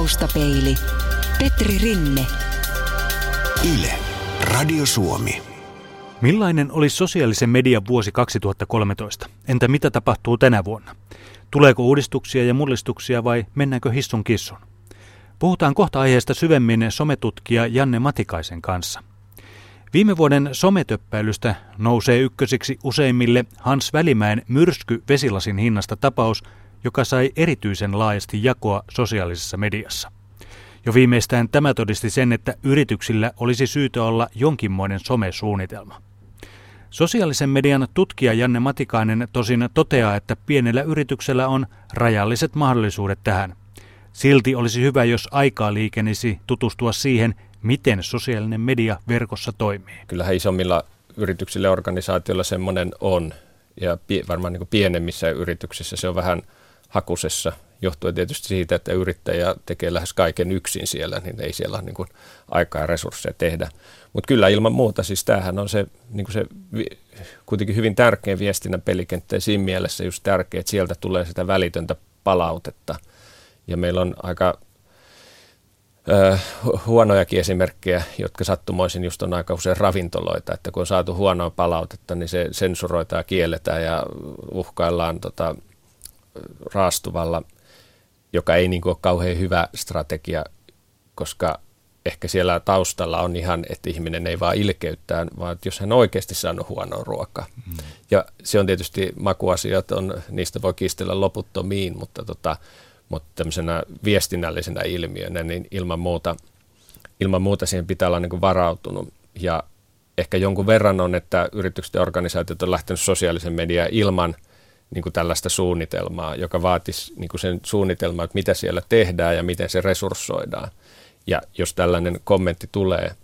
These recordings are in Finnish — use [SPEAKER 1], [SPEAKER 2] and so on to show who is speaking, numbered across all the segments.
[SPEAKER 1] Taustapeili. Petri Rinne.
[SPEAKER 2] Yle. Radio Suomi.
[SPEAKER 3] Millainen oli sosiaalisen median vuosi 2013? Entä mitä tapahtuu tänä vuonna? Tuleeko uudistuksia ja mullistuksia vai mennäänkö hissun kissun? Puhutaan kohta aiheesta syvemmin sometutkija Janne Matikaisen kanssa. Viime vuoden sometöppäilystä nousee ykkösiksi useimmille Hans Välimäen myrsky vesilasin hinnasta tapaus, joka sai erityisen laajasti jakoa sosiaalisessa mediassa. Jo viimeistään tämä todisti sen, että yrityksillä olisi syytä olla jonkinmoinen somesuunnitelma. Sosiaalisen median tutkija Janne Matikainen tosin toteaa, että pienellä yrityksellä on rajalliset mahdollisuudet tähän. Silti olisi hyvä, jos aikaa liikenisi tutustua siihen, miten sosiaalinen media verkossa toimii.
[SPEAKER 4] Kyllähän isommilla yrityksillä ja organisaatioilla semmoinen on, ja varmaan niin pienemmissä yrityksissä se on vähän hakusessa, johtuen tietysti siitä, että yrittäjä tekee lähes kaiken yksin siellä, niin ei siellä ole niin aikaa ja resursseja tehdä. Mutta kyllä ilman muuta, siis tämähän on se, niin se kuitenkin hyvin tärkeä viestinnän pelikenttä ja siinä mielessä just tärkeä, että sieltä tulee sitä välitöntä palautetta. Ja meillä on aika huonojakin esimerkkejä, jotka sattumoisin just on aika usein ravintoloita, että kun on saatu huonoa palautetta, niin se sensuroitaan, kielletään ja uhkaillaan tota, raastuvalla, joka ei niin kuin ole kauhean hyvä strategia, koska ehkä siellä taustalla on ihan, että ihminen ei vaan ilkeyttää, vaan että jos hän oikeasti saanut huonoa ruokaa. Mm. Ja se on tietysti makuasiat, on, niistä voi kiistellä loputtomiin, mutta tota, mutta tämmöisenä viestinnällisenä ilmiönä, niin ilman muuta, ilman muuta siihen pitää olla niin kuin varautunut. Ja ehkä jonkun verran on, että yritykset ja organisaatiot on lähtenyt sosiaalisen mediaan ilman niin kuin tällaista suunnitelmaa, joka vaatisi niin kuin sen suunnitelmaa, että mitä siellä tehdään ja miten se resurssoidaan. Ja jos tällainen kommentti tulee,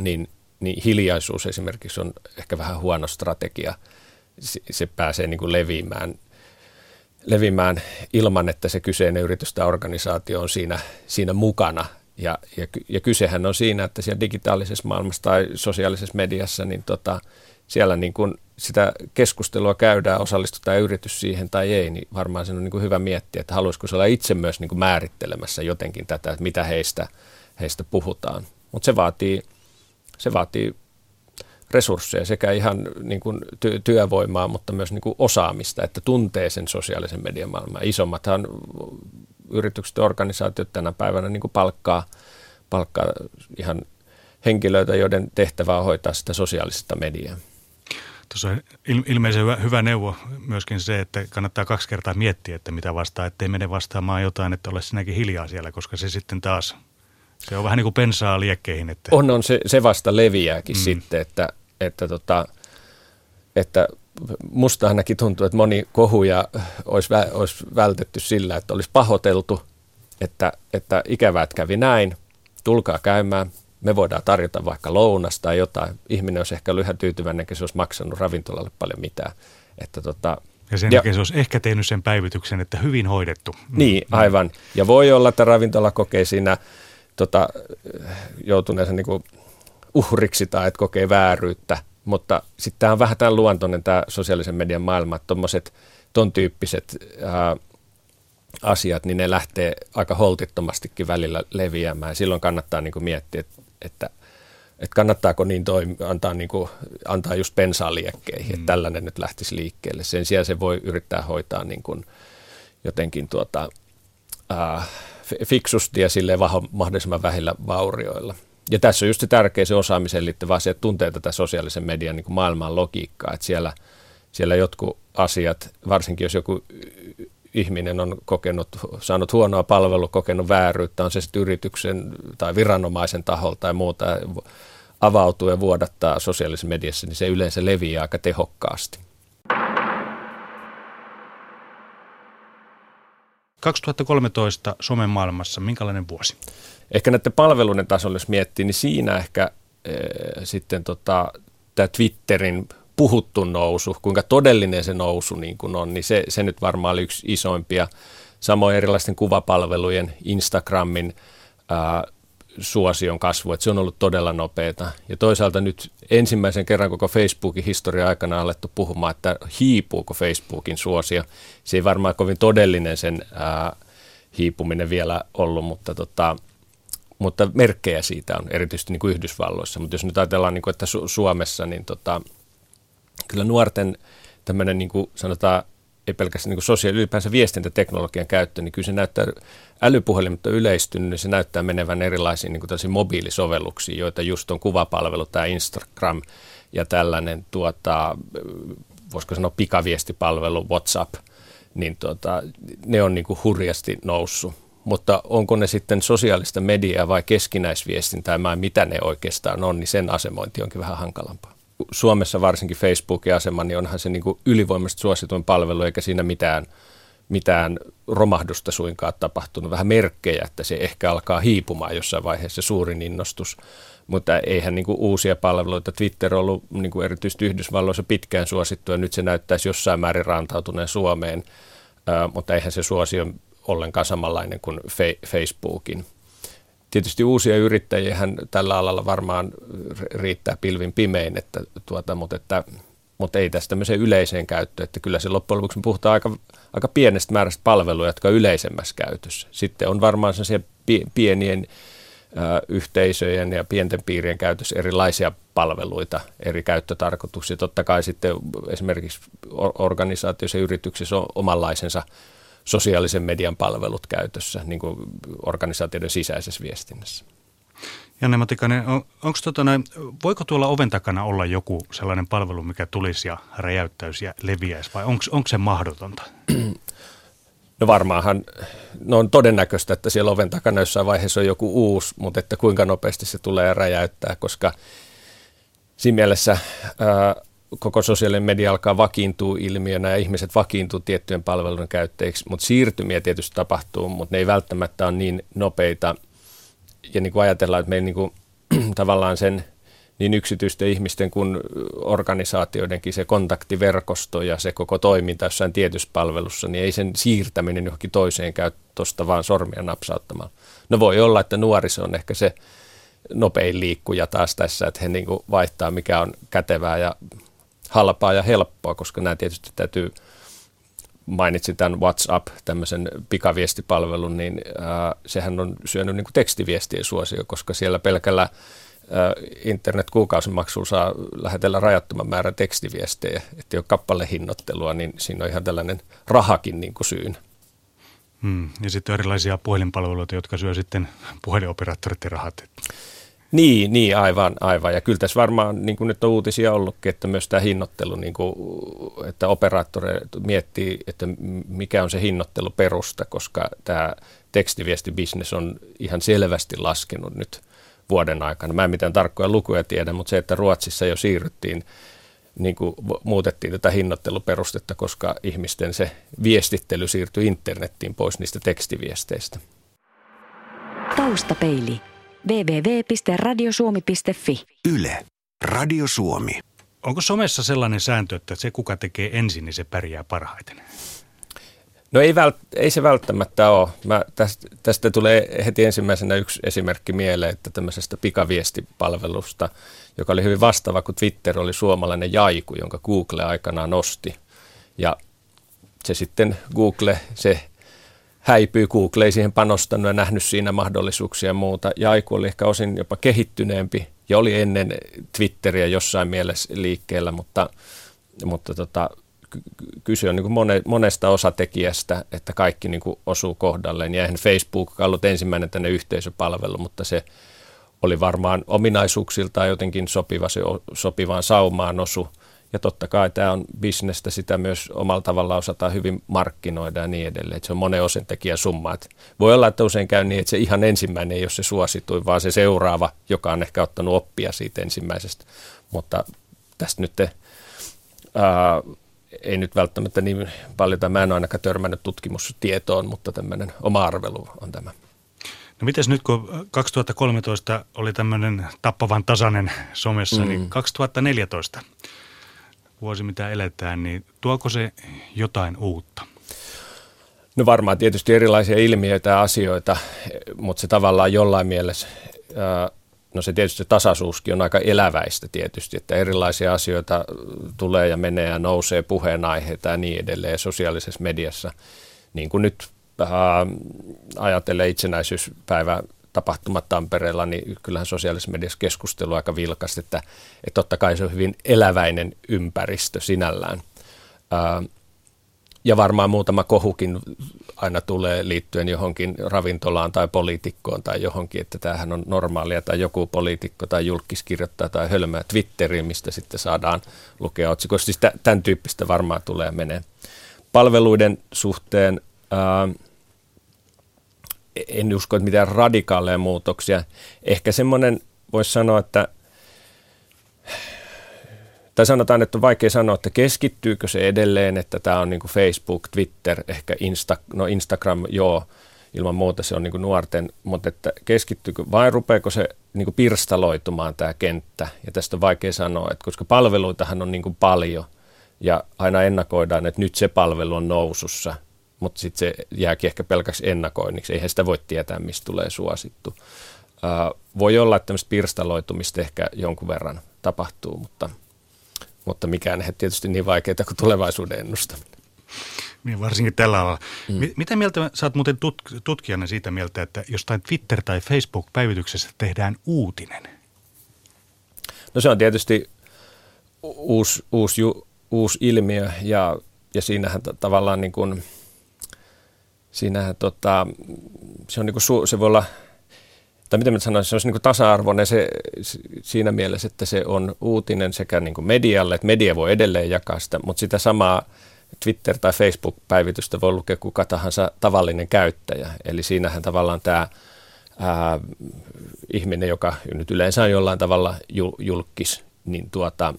[SPEAKER 4] niin, niin hiljaisuus esimerkiksi on ehkä vähän huono strategia. Se pääsee niin kuin leviämään levimään ilman, että se kyseinen yritys tai organisaatio on siinä, siinä mukana. Ja, ja, ja kysehän on siinä, että siellä digitaalisessa maailmassa tai sosiaalisessa mediassa, niin tota, siellä niin kun sitä keskustelua käydään, osallistutaan yritys siihen tai ei, niin varmaan se on niin kuin hyvä miettiä, että haluaisiko se olla itse myös niin kuin määrittelemässä jotenkin tätä, että mitä heistä, heistä puhutaan. Mutta se vaatii, se vaatii resursseja, sekä ihan niin kuin ty- työvoimaa, mutta myös niin kuin osaamista, että tuntee sen sosiaalisen median maailman. Isommathan yritykset ja organisaatiot tänä päivänä niin kuin palkkaa, palkkaa ihan henkilöitä, joiden tehtävä on hoitaa sitä sosiaalista mediaa.
[SPEAKER 3] Tuossa on ilmeisen hyvä, hyvä neuvo myöskin se, että kannattaa kaksi kertaa miettiä, että mitä vastaa, ettei mene vastaamaan jotain, että ole sinäkin hiljaa siellä, koska se sitten taas, se on vähän niin kuin pensaa liekkeihin. Että...
[SPEAKER 4] On, on, se, se vasta leviääkin mm. sitten, että, että, tota, että musta ainakin tuntuu, että moni kohuja olisi, vä, olisi vältetty sillä, että olisi pahoteltu, että, että ikävät kävi näin, tulkaa käymään, me voidaan tarjota vaikka lounasta tai jotain. Ihminen olisi ehkä lyhä tyytyväinen, se olisi maksanut ravintolalle paljon mitään. Että tota,
[SPEAKER 3] ja sen jälkeen se olisi ehkä tehnyt sen päivityksen, että hyvin hoidettu.
[SPEAKER 4] Niin, mm. aivan. Ja voi olla, että ravintola kokee siinä tota, joutuneensa niin kuin uhriksi tai että kokee vääryyttä, mutta sitten tämä on vähän tämän luontoinen tämä sosiaalisen median maailma, että tuommoiset ton tyyppiset ää, asiat, niin ne lähtee aika holtittomastikin välillä leviämään. Ja silloin kannattaa niin kuin miettiä, että, että, että kannattaako niin toimi, antaa, niin kuin, antaa just pensaa liekkeihin, mm. että tällainen nyt lähtisi liikkeelle. Sen sijaan se voi yrittää hoitaa niin kuin jotenkin tuota, ää, fiksusti ja silleen mahdollisimman vähillä vaurioilla. Ja tässä on just se tärkeä se osaamiseen liittyvä asia, että tuntee tätä sosiaalisen median niin kuin maailman logiikkaa, että siellä, siellä jotkut asiat, varsinkin jos joku ihminen on kokenut, saanut huonoa palvelua, kokenut vääryyttä, on se sitten yrityksen tai viranomaisen taholta tai muuta, avautuu ja vuodattaa sosiaalisessa mediassa, niin se yleensä leviää aika tehokkaasti.
[SPEAKER 3] 2013 somen maailmassa, minkälainen vuosi?
[SPEAKER 4] Ehkä näiden palveluiden tasolla, jos miettii, niin siinä ehkä e, sitten tota, tämä Twitterin puhuttu nousu, kuinka todellinen se nousu niin kuin on, niin se, se nyt varmaan oli yksi isoimpia. Samoin erilaisten kuvapalvelujen, Instagramin ää, suosion kasvu, että se on ollut todella nopeata. Ja toisaalta nyt ensimmäisen kerran koko Facebookin historia aikana alettu puhumaan, että hiipuuko Facebookin suosio. Se ei varmaan kovin todellinen sen ää, hiipuminen vielä ollut, mutta, tota, mutta merkkejä siitä on erityisesti niin kuin Yhdysvalloissa. Mutta jos nyt ajatellaan, niin kuin, että Su- Suomessa, niin tota, kyllä nuorten tämmöinen niin kuin sanotaan ei pelkästään niin sosiaali- ylipäänsä viestintäteknologian käyttö, niin kyllä se näyttää, älypuhelimet on yleistynyt, niin se näyttää menevän erilaisiin niin kuin mobiilisovelluksiin, joita just on kuvapalvelu, tämä Instagram ja tällainen, tuota, voisiko sanoa pikaviestipalvelu, WhatsApp, niin tuota, ne on niin kuin hurjasti noussut. Mutta onko ne sitten sosiaalista mediaa vai keskinäisviestintää, mitä ne oikeastaan on, niin sen asemointi onkin vähän hankalampaa. Suomessa varsinkin Facebookin asema, niin onhan se niin ylivoimaisesti suosituin palvelu, eikä siinä mitään, mitään romahdusta suinkaan tapahtunut. Vähän merkkejä, että se ehkä alkaa hiipumaan jossain vaiheessa suurin innostus, mutta eihän niin kuin uusia palveluita. Twitter on ollut niin kuin erityisesti Yhdysvalloissa pitkään suosittu ja nyt se näyttäisi jossain määrin rantautuneen Suomeen, mutta eihän se suosio ollenkaan samanlainen kuin Facebookin. Tietysti uusia yrittäjiä tällä alalla varmaan riittää pilvin pimein, että tuota, mutta, että, mutta ei tästä tämmöiseen yleiseen käyttöön, että kyllä se loppujen lopuksi puhutaan aika, aika pienestä määrästä palveluja, jotka on yleisemmässä käytössä. Sitten on varmaan sellaisia pienien yhteisöjen ja pienten piirien käytössä erilaisia palveluita, eri käyttötarkoituksia. Totta kai sitten esimerkiksi organisaatioissa ja yrityksissä on omanlaisensa sosiaalisen median palvelut käytössä niin kuin organisaatioiden sisäisessä viestinnässä.
[SPEAKER 3] Janne Matikainen, on, onko tota noin, voiko tuolla oven takana olla joku sellainen palvelu, mikä tulisi ja räjäyttäisi ja leviäisi, vai onko se mahdotonta?
[SPEAKER 4] No varmaanhan, no on todennäköistä, että siellä oven takana jossain vaiheessa on joku uusi, mutta että kuinka nopeasti se tulee räjäyttää, koska siinä mielessä ää, koko sosiaalinen media alkaa vakiintua ilmiönä ja ihmiset vakiintuu tiettyjen palvelujen käyttäjiksi, mutta siirtymiä tietysti tapahtuu, mutta ne ei välttämättä ole niin nopeita. Ja niin kuin ajatellaan, että meillä niin kuin, tavallaan sen niin yksityisten ihmisten kuin organisaatioidenkin se kontaktiverkosto ja se koko toiminta jossain tietyssä palvelussa, niin ei sen siirtäminen johonkin toiseen käy tuosta vaan sormia napsauttamalla. No voi olla, että nuoriso on ehkä se nopein liikkuja taas tässä, että he niin vaihtaa mikä on kätevää ja halpaa ja helppoa, koska nämä tietysti täytyy, mainitsin tämän WhatsApp, tämmöisen pikaviestipalvelun, niin äh, sehän on syönyt niin kuin tekstiviestien suosio, koska siellä pelkällä internet-kuukausimaksulla saa lähetellä rajattoman määrän tekstiviestejä, että jo kappalehinnoittelua, niin siinä on ihan tällainen rahakin niin kuin syyn.
[SPEAKER 3] Hmm. Ja sitten on erilaisia puhelinpalveluita, jotka syö sitten puhelinoperaattorit rahat.
[SPEAKER 4] Niin, niin aivan, aivan. Ja kyllä tässä varmaan, niin kuin nyt on uutisia ollutkin, että myös tämä hinnoittelu, niin kuin, että operaattori miettii, että mikä on se hinnoitteluperusta, koska tämä tekstiviestibisnes on ihan selvästi laskenut nyt vuoden aikana. Mä en mitään tarkkoja lukuja tiedä, mutta se, että Ruotsissa jo siirryttiin, niin kuin muutettiin tätä hinnoitteluperustetta, koska ihmisten se viestittely siirtyi internettiin pois niistä tekstiviesteistä.
[SPEAKER 1] Taustapeili www.radiosuomi.fi.
[SPEAKER 2] Yle. Radio Suomi.
[SPEAKER 3] Onko somessa sellainen sääntö, että se kuka tekee ensin, niin se pärjää parhaiten?
[SPEAKER 4] No ei, vält, ei se välttämättä ole. Mä tästä, tästä tulee heti ensimmäisenä yksi esimerkki mieleen, että tämmöisestä pikaviestipalvelusta, joka oli hyvin vastaava kuin Twitter, oli suomalainen jaiku, jonka Google aikanaan nosti. Ja se sitten Google, se häipyy. Google ei siihen panostanut ja nähnyt siinä mahdollisuuksia ja muuta. Jaiku oli ehkä osin jopa kehittyneempi ja oli ennen Twitteriä jossain mielessä liikkeellä, mutta, mutta tota, kyse on niin kuin monesta osatekijästä, että kaikki niin kuin osuu kohdalleen. Ja eihän Facebook ollut ensimmäinen tänne yhteisöpalvelu, mutta se oli varmaan ominaisuuksiltaan jotenkin sopiva, se sopivaan saumaan osu. Ja totta kai tämä on bisnestä, sitä myös omalla tavalla osataan hyvin markkinoida ja niin edelleen. Että se on monen osentekijän summa. Että voi olla, että usein käy niin, että se ihan ensimmäinen ei ole se suosituin, vaan se seuraava, joka on ehkä ottanut oppia siitä ensimmäisestä. Mutta tästä nyt ää, ei nyt välttämättä niin paljon, tai mä en ole ainakaan törmännyt tutkimustietoon, mutta tämmöinen oma arvelu on tämä.
[SPEAKER 3] No mites nyt kun 2013 oli tämmöinen tappavan tasainen somessa, niin mm. niin 2014 vuosi, mitä eletään, niin tuoko se jotain uutta?
[SPEAKER 4] No varmaan tietysti erilaisia ilmiöitä ja asioita, mutta se tavallaan jollain mielessä, no se tietysti tasaisuuskin on aika eläväistä tietysti, että erilaisia asioita tulee ja menee ja nousee puheenaiheita ja niin edelleen sosiaalisessa mediassa. Niin kuin nyt äh, ajatellen itsenäisyyspäivä tapahtumat Tampereella, niin kyllähän sosiaalisessa mediassa keskustelu aika vilkasta, että, että totta kai se on hyvin eläväinen ympäristö sinällään. Ää, ja varmaan muutama kohukin aina tulee liittyen johonkin ravintolaan tai poliitikkoon tai johonkin, että tämähän on normaalia tai joku poliitikko tai julkis kirjoittaa tai hölmää Twitteriin, mistä sitten saadaan lukea otsikoista. Siis tämän tyyppistä varmaan tulee menee. Palveluiden suhteen ää, en usko, että mitään radikaaleja muutoksia. Ehkä semmoinen, voisi sanoa, että tai sanotaan, että on vaikea sanoa, että keskittyykö se edelleen, että tämä on niin Facebook, Twitter, ehkä Insta, no Instagram, joo, ilman muuta se on niin nuorten, mutta että keskittyykö vai rupeeko se niin pirstaloitumaan tämä kenttä, ja tästä on vaikea sanoa, että koska palveluitahan on niin paljon, ja aina ennakoidaan, että nyt se palvelu on nousussa, mutta sitten se jääkin ehkä pelkäksi ennakoinniksi. Eihän sitä voi tietää, mistä tulee suosittu. Voi olla, että tämmöistä pirstaloitumista ehkä jonkun verran tapahtuu, mutta, mutta mikään ei tietysti niin vaikeaa kuin tulevaisuuden ennustaminen.
[SPEAKER 3] Niin, varsinkin tällä alalla. Mm. Mitä mieltä sä oot muuten tut- tutkijana siitä mieltä, että jostain Twitter- tai Facebook-päivityksessä tehdään uutinen?
[SPEAKER 4] No se on tietysti uusi, uusi, uusi ilmiö ja, ja siinähän t- tavallaan niin kuin – siinähän tota, se, on niinku se voi olla, tai miten mä sanoisin, se on niinku tasa-arvoinen se, siinä mielessä, että se on uutinen sekä niinku medialle, että media voi edelleen jakaa sitä, mutta sitä samaa Twitter- tai Facebook-päivitystä voi lukea kuka tahansa tavallinen käyttäjä. Eli siinähän tavallaan tämä ää, ihminen, joka nyt yleensä on jollain tavalla julkis, niin, tuota,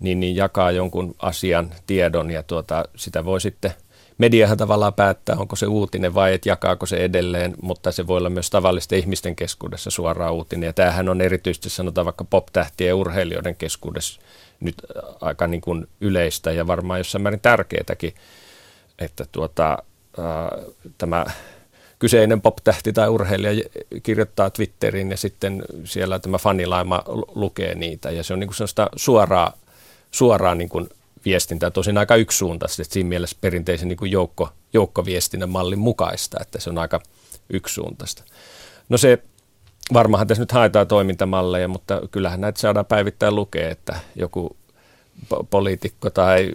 [SPEAKER 4] niin, niin jakaa jonkun asian, tiedon ja tuota, sitä voi sitten – mediahan tavallaan päättää, onko se uutinen vai et jakaako se edelleen, mutta se voi olla myös tavallisten ihmisten keskuudessa suoraan uutinen. Ja tämähän on erityisesti sanotaan vaikka pop-tähtien ja urheilijoiden keskuudessa nyt aika niin kuin yleistä ja varmaan jossain määrin tärkeätäkin, että tuota, ää, tämä kyseinen pop-tähti tai urheilija kirjoittaa Twitteriin ja sitten siellä tämä fanilaima lukee niitä ja se on niin kuin suoraa, suoraa niin kuin viestintää, tosin aika yksisuuntaisesti, että siinä mielessä perinteisen niin kuin joukko, joukkoviestinnän mallin mukaista, että se on aika yksisuuntaista. No se, varmahan tässä nyt haetaan toimintamalleja, mutta kyllähän näitä saadaan päivittäin lukea, että joku poliitikko tai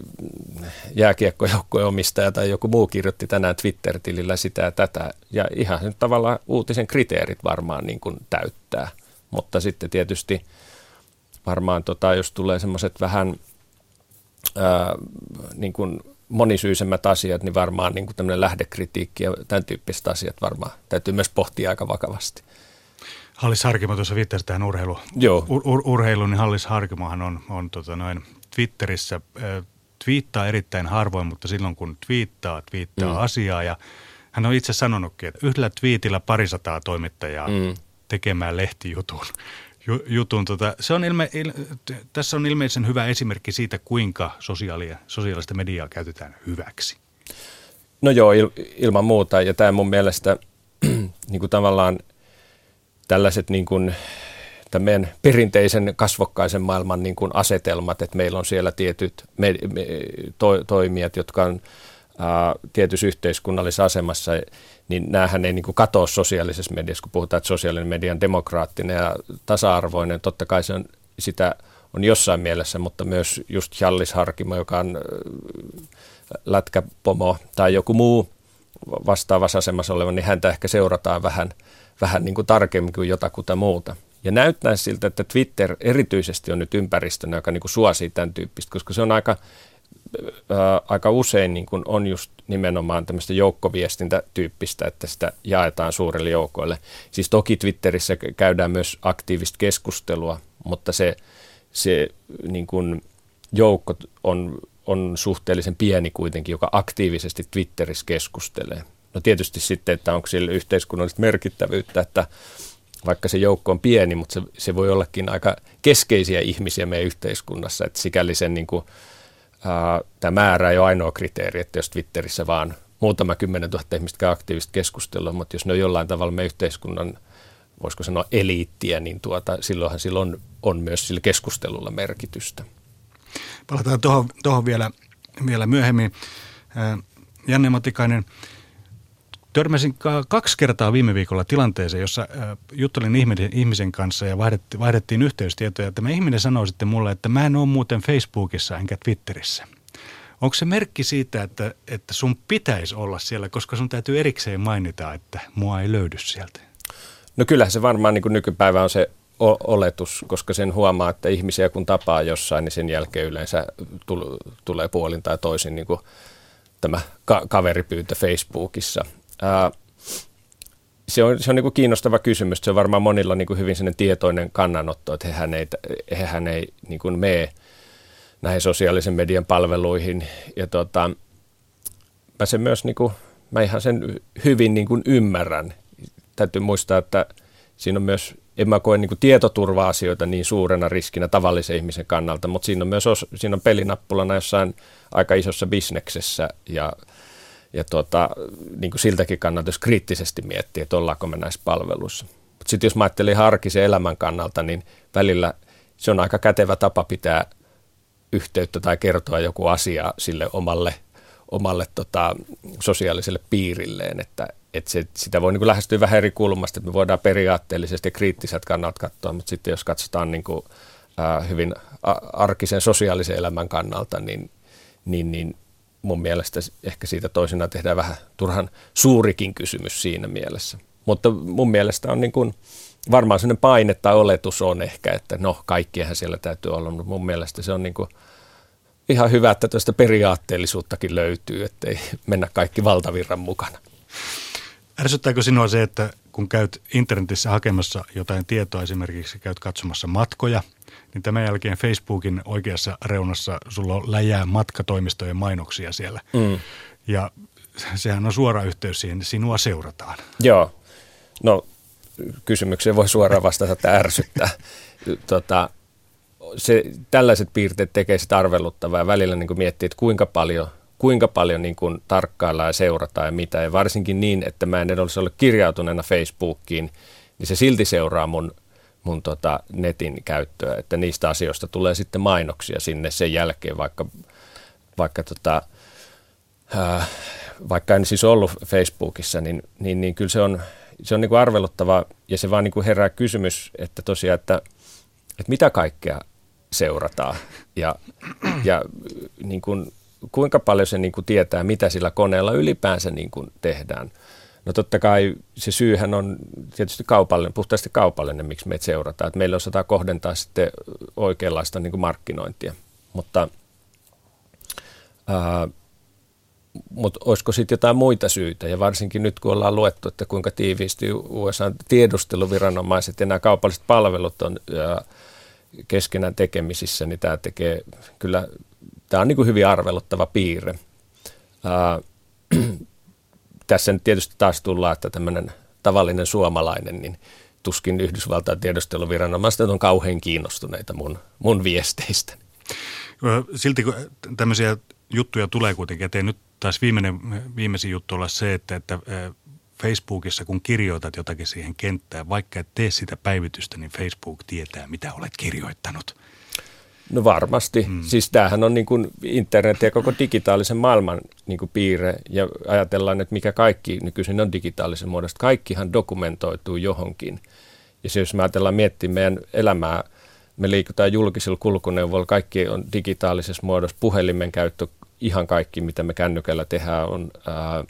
[SPEAKER 4] jääkiekkojoukkojen omistaja tai joku muu kirjoitti tänään Twitter-tilillä sitä ja tätä. Ja ihan nyt tavallaan uutisen kriteerit varmaan niin kuin täyttää. Mutta sitten tietysti varmaan, tota, jos tulee semmoiset vähän – ää, niin kuin monisyisemmät asiat, niin varmaan niin kuin tämmöinen lähdekritiikki ja tämän tyyppiset asiat varmaan täytyy myös pohtia aika vakavasti.
[SPEAKER 3] Hallis Harkimo tuossa viittasi tähän urheilu, Joo. Ur, ur, urheiluun, niin Hallis Harkimohan on, on tota noin Twitterissä, äh, twiittaa erittäin harvoin, mutta silloin kun twiittaa, twiittaa mm. asiaa ja hän on itse sanonutkin, että yhdellä twiitillä parisataa toimittajaa mm. tekemään lehtijutun jutun. Tota, se on ilme, il, tässä on ilmeisen hyvä esimerkki siitä, kuinka sosiaalia, sosiaalista mediaa käytetään hyväksi.
[SPEAKER 4] No joo, il, ilman muuta. Ja tämä mun mielestä niin kuin tavallaan tällaiset niin kuin, tämän perinteisen kasvokkaisen maailman niin kuin asetelmat, että meillä on siellä tietyt me, me, to, toimijat, jotka on tietyssä yhteiskunnallisessa asemassa – niin näähän ei niin kuin katoa sosiaalisessa mediassa, kun puhutaan, että sosiaalinen media on demokraattinen ja tasa-arvoinen. Totta kai se on, sitä on jossain mielessä, mutta myös just Jallis Harkimo, joka on lätkäpomo tai joku muu vastaavassa asemassa oleva, niin häntä ehkä seurataan vähän, vähän niin kuin tarkemmin kuin jotakuta muuta. Ja näyttää siltä, että Twitter erityisesti on nyt ympäristönä, joka niin kuin suosii tämän tyyppistä, koska se on aika ää, aika usein niin kuin on just nimenomaan tämmöistä joukkoviestintätyyppistä, että sitä jaetaan suurille joukoille. Siis toki Twitterissä käydään myös aktiivista keskustelua, mutta se, se niin kuin joukko on, on suhteellisen pieni kuitenkin, joka aktiivisesti Twitterissä keskustelee. No tietysti sitten, että onko sillä yhteiskunnallista merkittävyyttä, että vaikka se joukko on pieni, mutta se, se voi ollakin aika keskeisiä ihmisiä meidän yhteiskunnassa, että sikäli sen niin kuin, tämä määrä ei ole ainoa kriteeri, että jos Twitterissä vaan muutama kymmenen tuhatta ihmistä käy aktiivista keskustelua, mutta jos ne on jollain tavalla me yhteiskunnan, voisiko sanoa eliittiä, niin tuota, silloinhan silloin on, on myös sillä keskustelulla merkitystä.
[SPEAKER 3] Palataan tuohon, tuohon vielä, vielä myöhemmin. Janne Matikainen, törmäsin kaksi kertaa viime viikolla tilanteeseen, jossa juttelin ihmisen kanssa ja vaihdettiin, yhteystietoja. Tämä ihminen sanoi sitten mulle, että mä en ole muuten Facebookissa enkä Twitterissä. Onko se merkki siitä, että, että sun pitäisi olla siellä, koska sun täytyy erikseen mainita, että mua ei löydy sieltä?
[SPEAKER 4] No kyllähän se varmaan niin kuin nykypäivä on se oletus, koska sen huomaa, että ihmisiä kun tapaa jossain, niin sen jälkeen yleensä tulee puolin tai toisin niin kuin tämä ka- kaveripyyntö Facebookissa. Ää, se on, se on niin kuin kiinnostava kysymys. Se on varmaan monilla niin kuin hyvin tietoinen kannanotto, että hehän ei, hehän ei niin kuin mene näihin sosiaalisen median palveluihin. Ja tota, mä sen myös, niin kuin, mä ihan sen hyvin niin kuin ymmärrän. Täytyy muistaa, että siinä on myös, en mä koe niin kuin tietoturva-asioita niin suurena riskinä tavallisen ihmisen kannalta, mutta siinä on myös os, siinä on pelinappulana jossain aika isossa bisneksessä ja, ja tota, niin kuin siltäkin kannalta, jos kriittisesti miettii, että ollaanko me näissä palveluissa. Mutta sitten jos mä ajattelin harkisen elämän kannalta, niin välillä se on aika kätevä tapa pitää yhteyttä tai kertoa joku asia sille omalle, omalle tota, sosiaaliselle piirilleen, että, että se, sitä voi niin kuin lähestyä vähän eri kulmasta, että me voidaan periaatteellisesti kriittiset kannat katsoa, mutta sitten jos katsotaan niin kuin, hyvin arkisen sosiaalisen elämän kannalta, niin, niin, niin mun mielestä ehkä siitä toisena tehdään vähän turhan suurikin kysymys siinä mielessä. Mutta mun mielestä on niin kuin, varmaan sellainen paine tai oletus on ehkä, että no kaikkienhan siellä täytyy olla, mutta mun mielestä se on niin kuin ihan hyvä, että tuosta periaatteellisuuttakin löytyy, ettei mennä kaikki valtavirran mukana.
[SPEAKER 3] Ärsyttääkö sinua se, että kun käyt internetissä hakemassa jotain tietoa, esimerkiksi käyt katsomassa matkoja, niin tämän jälkeen Facebookin oikeassa reunassa sulla on läjää matkatoimistojen mainoksia siellä. Mm. Ja sehän on suora yhteys siihen, sinua seurataan.
[SPEAKER 4] Joo, no kysymykseen voi suoraan vastata, että ärsyttää. Tota, se, tällaiset piirteet tekee sitä arveluttavaa ja välillä niin kuin miettii, että kuinka paljon, kuinka paljon niin kuin tarkkaillaan ja seurataan ja mitä. Ja varsinkin niin, että mä en olisi ollut kirjautuneena Facebookiin, niin se silti seuraa mun, mun tota netin käyttöä, että niistä asioista tulee sitten mainoksia sinne sen jälkeen, vaikka, vaikka tota, äh, vaikka en siis ollut Facebookissa, niin, niin, niin kyllä se on, se on niin kuin arveluttava ja se vaan niin kuin herää kysymys, että tosiaan, että, että mitä kaikkea seurataan ja, ja niin kuin, kuinka paljon se niin kuin tietää, mitä sillä koneella ylipäänsä niin kuin tehdään. No totta kai se syyhän on tietysti kaupallinen, puhtaasti kaupallinen, miksi meitä seurataan. Että meillä osataan kohdentaa sitten oikeanlaista niin kuin markkinointia. Mutta ää, mutta olisiko sitten jotain muita syitä, ja varsinkin nyt kun ollaan luettu, että kuinka tiiviisti USA tiedusteluviranomaiset ja nämä kaupalliset palvelut on ja keskenään tekemisissä, niin tämä tekee kyllä, tämä on niin kuin hyvin arveluttava piirre. Ää, tässä nyt tietysti taas tullaan, että tämmöinen tavallinen suomalainen, niin tuskin Yhdysvaltain tiedusteluviranomaiset on kauhean kiinnostuneita mun, mun viesteistä.
[SPEAKER 3] Silti kun tämmöisiä juttuja tulee kuitenkin eteen, nyt taisi viimeinen, viimeisin juttu olla se, että, että Facebookissa, kun kirjoitat jotakin siihen kenttään, vaikka et tee sitä päivitystä, niin Facebook tietää, mitä olet kirjoittanut.
[SPEAKER 4] No varmasti. Mm. Siis tämähän on niin kuin internet ja koko digitaalisen maailman niin kuin piirre. Ja ajatellaan, että mikä kaikki nykyisin on digitaalisen muodosta. Kaikkihan dokumentoituu johonkin. Ja se, jos me ajatellaan miettiä meidän elämää, me liikutaan julkisilla kulkuneuvoilla, kaikki on digitaalisessa muodossa, puhelimen käyttö, ihan kaikki, mitä me kännykällä tehdään, on ää,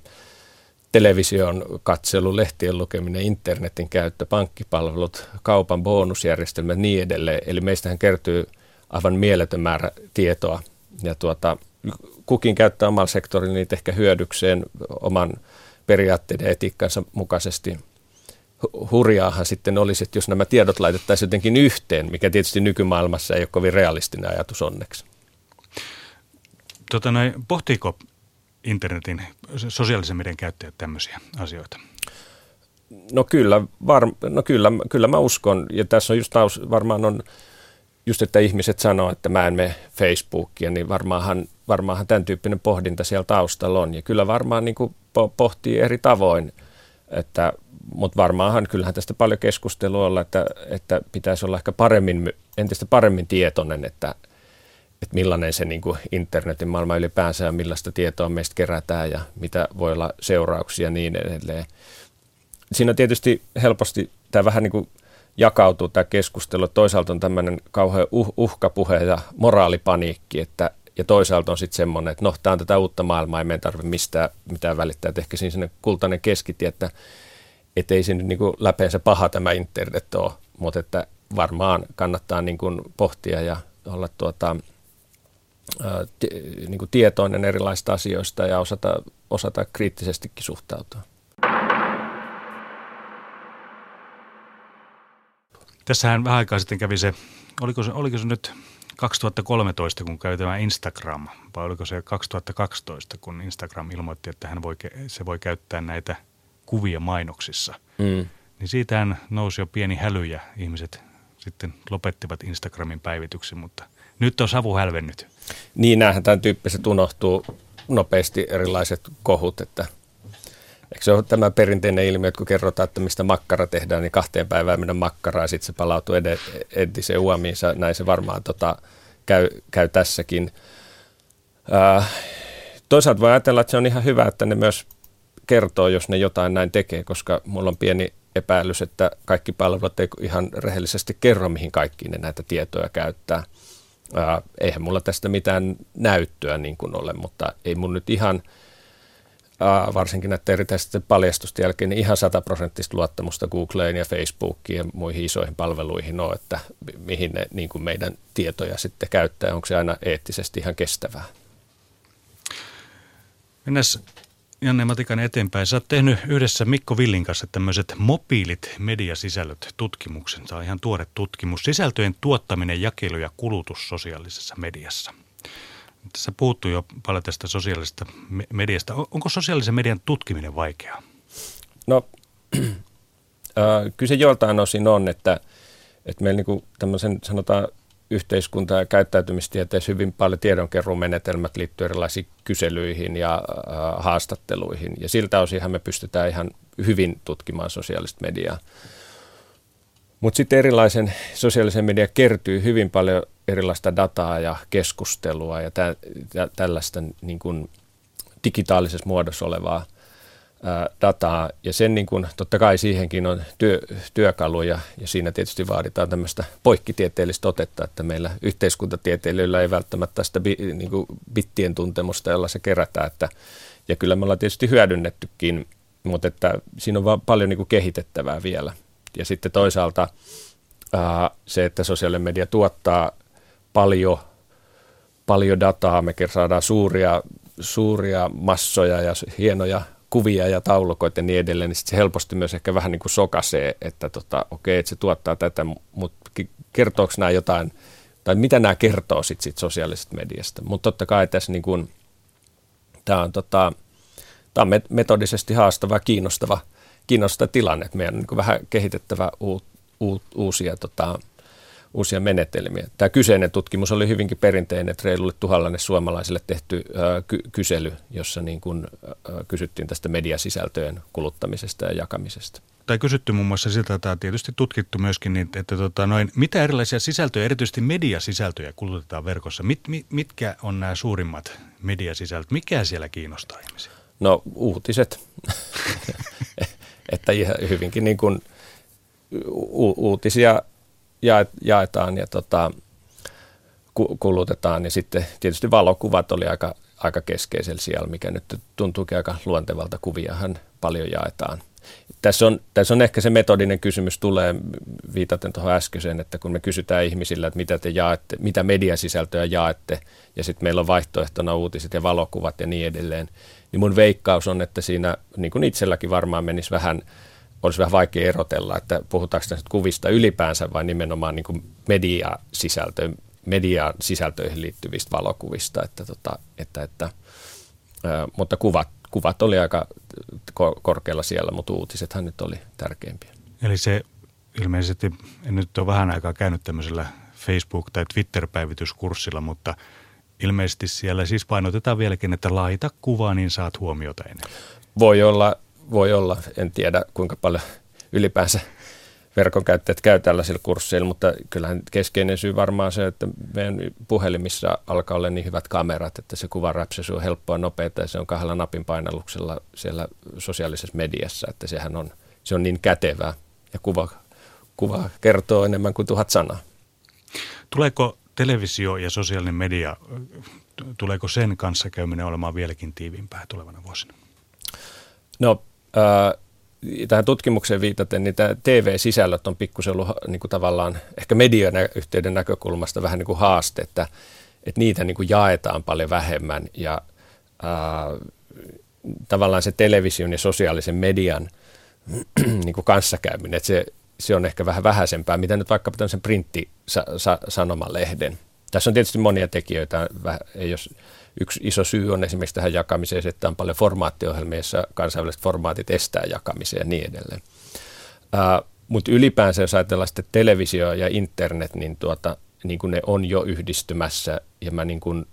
[SPEAKER 4] television katselu, lehtien lukeminen, internetin käyttö, pankkipalvelut, kaupan bonusjärjestelmät ja niin edelleen. Eli meistähän kertyy aivan mieletön määrä tietoa ja tuota, kukin käyttää omalla sektorilla niitä ehkä hyödykseen oman periaatteiden etiikkansa mukaisesti. Hurjaahan sitten olisi, että jos nämä tiedot laitettaisiin jotenkin yhteen, mikä tietysti nykymaailmassa ei ole kovin realistinen ajatus onneksi.
[SPEAKER 3] Tota noin, pohtiiko internetin sosiaalisen median käyttäjät tämmöisiä asioita?
[SPEAKER 4] No kyllä, var, no kyllä, kyllä mä uskon, ja tässä on just taus, varmaan on just, että ihmiset sanoo, että mä en mene Facebookia, niin varmaanhan, varmaanhan tämän tyyppinen pohdinta siellä taustalla on. Ja kyllä varmaan niin kuin pohtii eri tavoin, että, mutta varmaanhan kyllähän tästä paljon keskustelua olla, että, että pitäisi olla ehkä paremmin, entistä paremmin tietoinen, että, että millainen se niin kuin internetin maailma ylipäänsä ja millaista tietoa meistä kerätään ja mitä voi olla seurauksia ja niin edelleen. Siinä tietysti helposti tämä vähän niin kuin jakautuu tämä keskustelu. Toisaalta on tämmöinen kauhean uh, uhkapuhe ja moraalipaniikki, että, ja toisaalta on sitten semmoinen, että no, tämä on tätä uutta maailmaa, ei meidän tarvitse mistään mitään välittää. Että ehkä siinä kultainen keskitie, että et ei nyt niin läpeensä paha tämä internet ole, mutta että varmaan kannattaa niin kuin pohtia ja olla tuota, t- niin kuin tietoinen erilaisista asioista ja osata, osata kriittisestikin suhtautua.
[SPEAKER 3] Tässähän vähän aikaa sitten kävi se, oliko se, oliko se nyt 2013, kun käy tämä Instagram, vai oliko se 2012, kun Instagram ilmoitti, että hän voi, se voi käyttää näitä kuvia mainoksissa. Mm. Niin siitähän nousi jo pieni häly ja ihmiset sitten lopettivat Instagramin päivityksen, mutta nyt on savu hälvennyt.
[SPEAKER 4] Niin, näinhän tämän tyyppiset unohtuu nopeasti erilaiset kohut, että Eikö se ole tämä perinteinen ilmiö, että kun kerrotaan, että mistä makkara tehdään, niin kahteen päivään mennä makkaraa ja sitten se palautuu entiseen uomiinsa. Näin se varmaan tota, käy, käy tässäkin. Ää, toisaalta voi ajatella, että se on ihan hyvä, että ne myös kertoo, jos ne jotain näin tekee, koska mulla on pieni epäilys, että kaikki palvelut ei ihan rehellisesti kerro, mihin kaikkiin ne näitä tietoja käyttää. Ää, eihän mulla tästä mitään näyttöä niin kuin ole, mutta ei mun nyt ihan – varsinkin näiden erityisesti paljastusten jälkeen niin ihan sataprosenttista luottamusta Googleen ja Facebookiin ja muihin isoihin palveluihin on, että mihin ne niin kuin meidän tietoja sitten käyttää, onko se aina eettisesti ihan kestävää.
[SPEAKER 3] Mennään Janne Matikainen eteenpäin. Sä oot tehnyt yhdessä Mikko Villin kanssa tämmöiset mobiilit mediasisällöt tutkimuksen. Tämä on ihan tuore tutkimus. Sisältöjen tuottaminen, jakelu ja kulutus sosiaalisessa mediassa – tässä puhuttu jo paljon tästä sosiaalisesta mediasta. Onko sosiaalisen median tutkiminen vaikeaa?
[SPEAKER 4] No, äh, kyllä se osin on, että, että meillä niin tämmöisen sanotaan yhteiskunta- ja käyttäytymistieteessä hyvin paljon tiedonkeruumenetelmät liittyy erilaisiin kyselyihin ja äh, haastatteluihin. Ja siltä osinhan me pystytään ihan hyvin tutkimaan sosiaalista mediaa. Mutta sitten erilaisen sosiaalisen median kertyy hyvin paljon erilaista dataa ja keskustelua ja tä, tä, tällaista niin kuin digitaalisessa muodossa olevaa ää, dataa. Ja sen niin kuin, totta kai siihenkin on työ, työkaluja ja siinä tietysti vaaditaan tämmöistä poikkitieteellistä otetta, että meillä yhteiskuntatieteilijöillä ei välttämättä tästä bi, niin kuin bittien tuntemusta, jolla se kerätään. Että, ja kyllä me ollaan tietysti hyödynnettykin, mutta että siinä on vaan paljon niin kuin kehitettävää vielä. Ja sitten toisaalta ää, se, että sosiaalinen media tuottaa paljon, paljon dataa, me saadaan suuria, suuria massoja ja hienoja kuvia ja taulukoita ja niin edelleen, niin se helposti myös ehkä vähän niin kuin sokasee, että tota, okei, että se tuottaa tätä, mutta kertooko nämä jotain, tai mitä nämä kertoo sitten sit sosiaalisesta mediasta. Mutta totta kai tässä niin kuin, tämä on, tota, tämä on metodisesti haastava, kiinnostava, kiinnostava tilanne, että meidän on niin vähän kehitettävä uut, uut, uusia tota, uusia menetelmiä. Tämä kyseinen tutkimus oli hyvinkin perinteinen, että reilulle tuhallalle suomalaisille tehty ää, ky- kysely, jossa niin kuin, ää, kysyttiin tästä mediasisältöjen kuluttamisesta ja jakamisesta.
[SPEAKER 3] Tai kysytty muun muassa siltä, että on tietysti tutkittu myöskin, niin, että tota, noin, mitä erilaisia sisältöjä, erityisesti mediasisältöjä kulutetaan verkossa? Mit, mit, mitkä on nämä suurimmat mediasisältöt? Mikä siellä kiinnostaa ihmisiä?
[SPEAKER 4] No uutiset, että hyvinkin niin kuin u- uutisia jaetaan ja tota, kulutetaan. Ja sitten tietysti valokuvat oli aika, aika keskeisellä siellä, mikä nyt tuntuukin aika luontevalta. Kuviahan paljon jaetaan. Tässä on, tässä on ehkä se metodinen kysymys tulee viitaten tuohon äskeiseen, että kun me kysytään ihmisillä, että mitä te jaette, mitä mediasisältöä jaette, ja sitten meillä on vaihtoehtona uutiset ja valokuvat ja niin edelleen, niin mun veikkaus on, että siinä, niin kuin itselläkin varmaan menisi vähän – olisi vähän vaikea erotella, että puhutaanko tästä kuvista ylipäänsä vai nimenomaan niin kuin media-sisältö, median sisältöihin liittyvistä valokuvista, että, tota, että, että, ää, mutta kuvat, kuvat oli aika korkealla siellä, mutta uutisethan nyt oli tärkeimpiä.
[SPEAKER 3] Eli se ilmeisesti, en nyt ole vähän aikaa käynyt tämmöisellä Facebook- tai Twitter-päivityskurssilla, mutta ilmeisesti siellä siis painotetaan vieläkin, että laita kuvaa, niin saat huomiota enemmän.
[SPEAKER 4] Voi olla, voi olla, en tiedä kuinka paljon ylipäänsä verkon käyttäjät käy tällaisilla kursseilla, mutta kyllähän keskeinen syy varmaan se, että meidän puhelimissa alkaa olla niin hyvät kamerat, että se kuvan räpsäsy on helppoa ja nopeaa ja se on kahdella napin painalluksella siellä sosiaalisessa mediassa, että sehän on, se on niin kätevää ja kuva, kuva kertoo enemmän kuin tuhat sanaa.
[SPEAKER 3] Tuleeko televisio ja sosiaalinen media, tuleeko sen kanssa käyminen olemaan vieläkin tiiviimpää tulevana vuosina?
[SPEAKER 4] No, äh, tähän tutkimukseen viitaten, niin tämä TV-sisällöt on pikkusen ollut niin kuin tavallaan ehkä median yhteyden näkökulmasta vähän niin kuin haaste, että, että niitä niin kuin jaetaan paljon vähemmän ja ää, tavallaan se television ja sosiaalisen median niin kuin kanssakäyminen, että se, se on ehkä vähän vähäisempää, mitä nyt vaikkapa tämmöisen printtisanomalehden. Tässä on tietysti monia tekijöitä, jos Yksi iso syy on esimerkiksi tähän jakamiseen, että on paljon formaattiohjelmia, joissa kansainväliset formaatit estää jakamiseen ja niin edelleen. Uh, Mutta ylipäänsä, jos ajatellaan sitten televisio ja internet, niin, tuota, niin kuin ne on jo yhdistymässä ja mä niin kuin,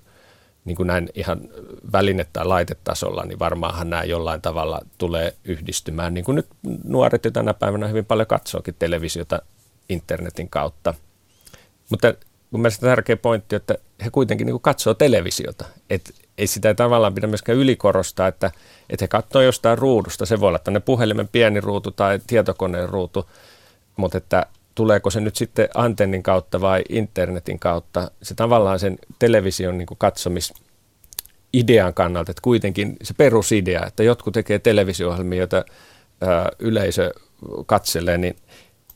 [SPEAKER 4] niin kuin näin ihan väline- tai laitetasolla, niin varmaanhan nämä jollain tavalla tulee yhdistymään. Niin kuin nyt nuoret jo tänä päivänä hyvin paljon katsookin televisiota internetin kautta. Mutta mun mielestä tärkeä pointti, että he kuitenkin niin katsoo televisiota. Et ei sitä tavallaan pidä myöskään ylikorostaa, että, että he katsoo jostain ruudusta. Se voi olla tänne puhelimen pieni ruutu tai tietokoneen ruutu, mutta että tuleeko se nyt sitten antennin kautta vai internetin kautta. Se tavallaan sen television niin katsomis idean kannalta, että kuitenkin se perusidea, että jotkut tekee televisio-ohjelmia, joita ää, yleisö katselee, niin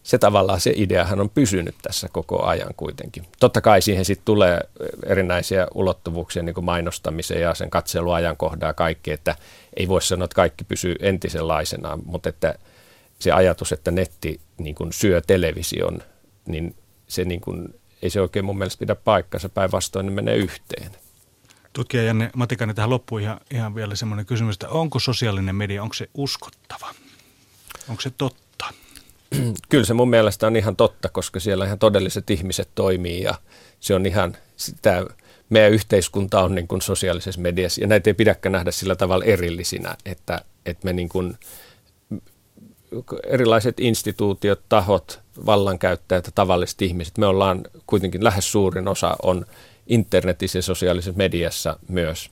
[SPEAKER 4] se tavallaan se ideahan on pysynyt tässä koko ajan kuitenkin. Totta kai siihen sitten tulee erinäisiä ulottuvuuksia niin kuin mainostamiseen ja sen katseluajankohdaa kaikki, että ei voi sanoa, että kaikki pysyy entisenlaisena, mutta että se ajatus, että netti niin kuin syö television, niin se niin kuin, ei se oikein mun mielestä pidä paikkansa, päinvastoin ne menee yhteen.
[SPEAKER 3] Tutkija Janne Matikainen tähän loppuun ihan, ihan vielä semmoinen kysymys, että onko sosiaalinen media, onko se uskottava? Onko se totta?
[SPEAKER 4] kyllä se mun mielestä on ihan totta, koska siellä ihan todelliset ihmiset toimii ja se on ihan sitä, meidän yhteiskunta on niin kuin sosiaalisessa mediassa ja näitä ei pidäkään nähdä sillä tavalla erillisinä, että, että me niin kuin, erilaiset instituutiot, tahot, vallankäyttäjät ja tavalliset ihmiset, me ollaan kuitenkin lähes suurin osa on internetissä ja sosiaalisessa mediassa myös,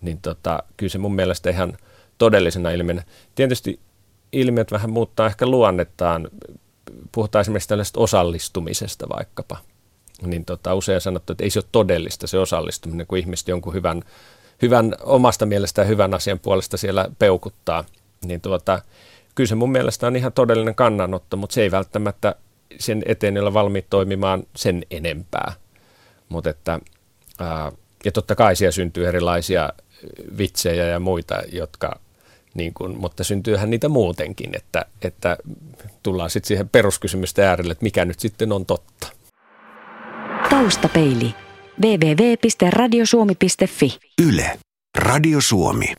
[SPEAKER 4] niin tota, kyllä se mun mielestä ihan todellisena ilmenä. Tietysti ilmiöt vähän muuttaa ehkä luonnettaan. Puhutaan esimerkiksi tällaisesta osallistumisesta vaikkapa. Niin tota, usein sanottu, että ei se ole todellista se osallistuminen, kun ihmiset jonkun hyvän, hyvän omasta mielestään hyvän asian puolesta siellä peukuttaa. Niin tuota, kyllä se mun mielestä on ihan todellinen kannanotto, mutta se ei välttämättä sen eteen ole valmiit toimimaan sen enempää. Mutta että, ää, ja totta kai siellä syntyy erilaisia vitsejä ja muita, jotka niin kuin, mutta syntyyhän niitä muutenkin, että, että tullaan sitten siihen peruskysymysten äärelle, että mikä nyt sitten on totta.
[SPEAKER 1] Taustapeili. www.radiosuomi.fi
[SPEAKER 2] Yle. Radio Suomi.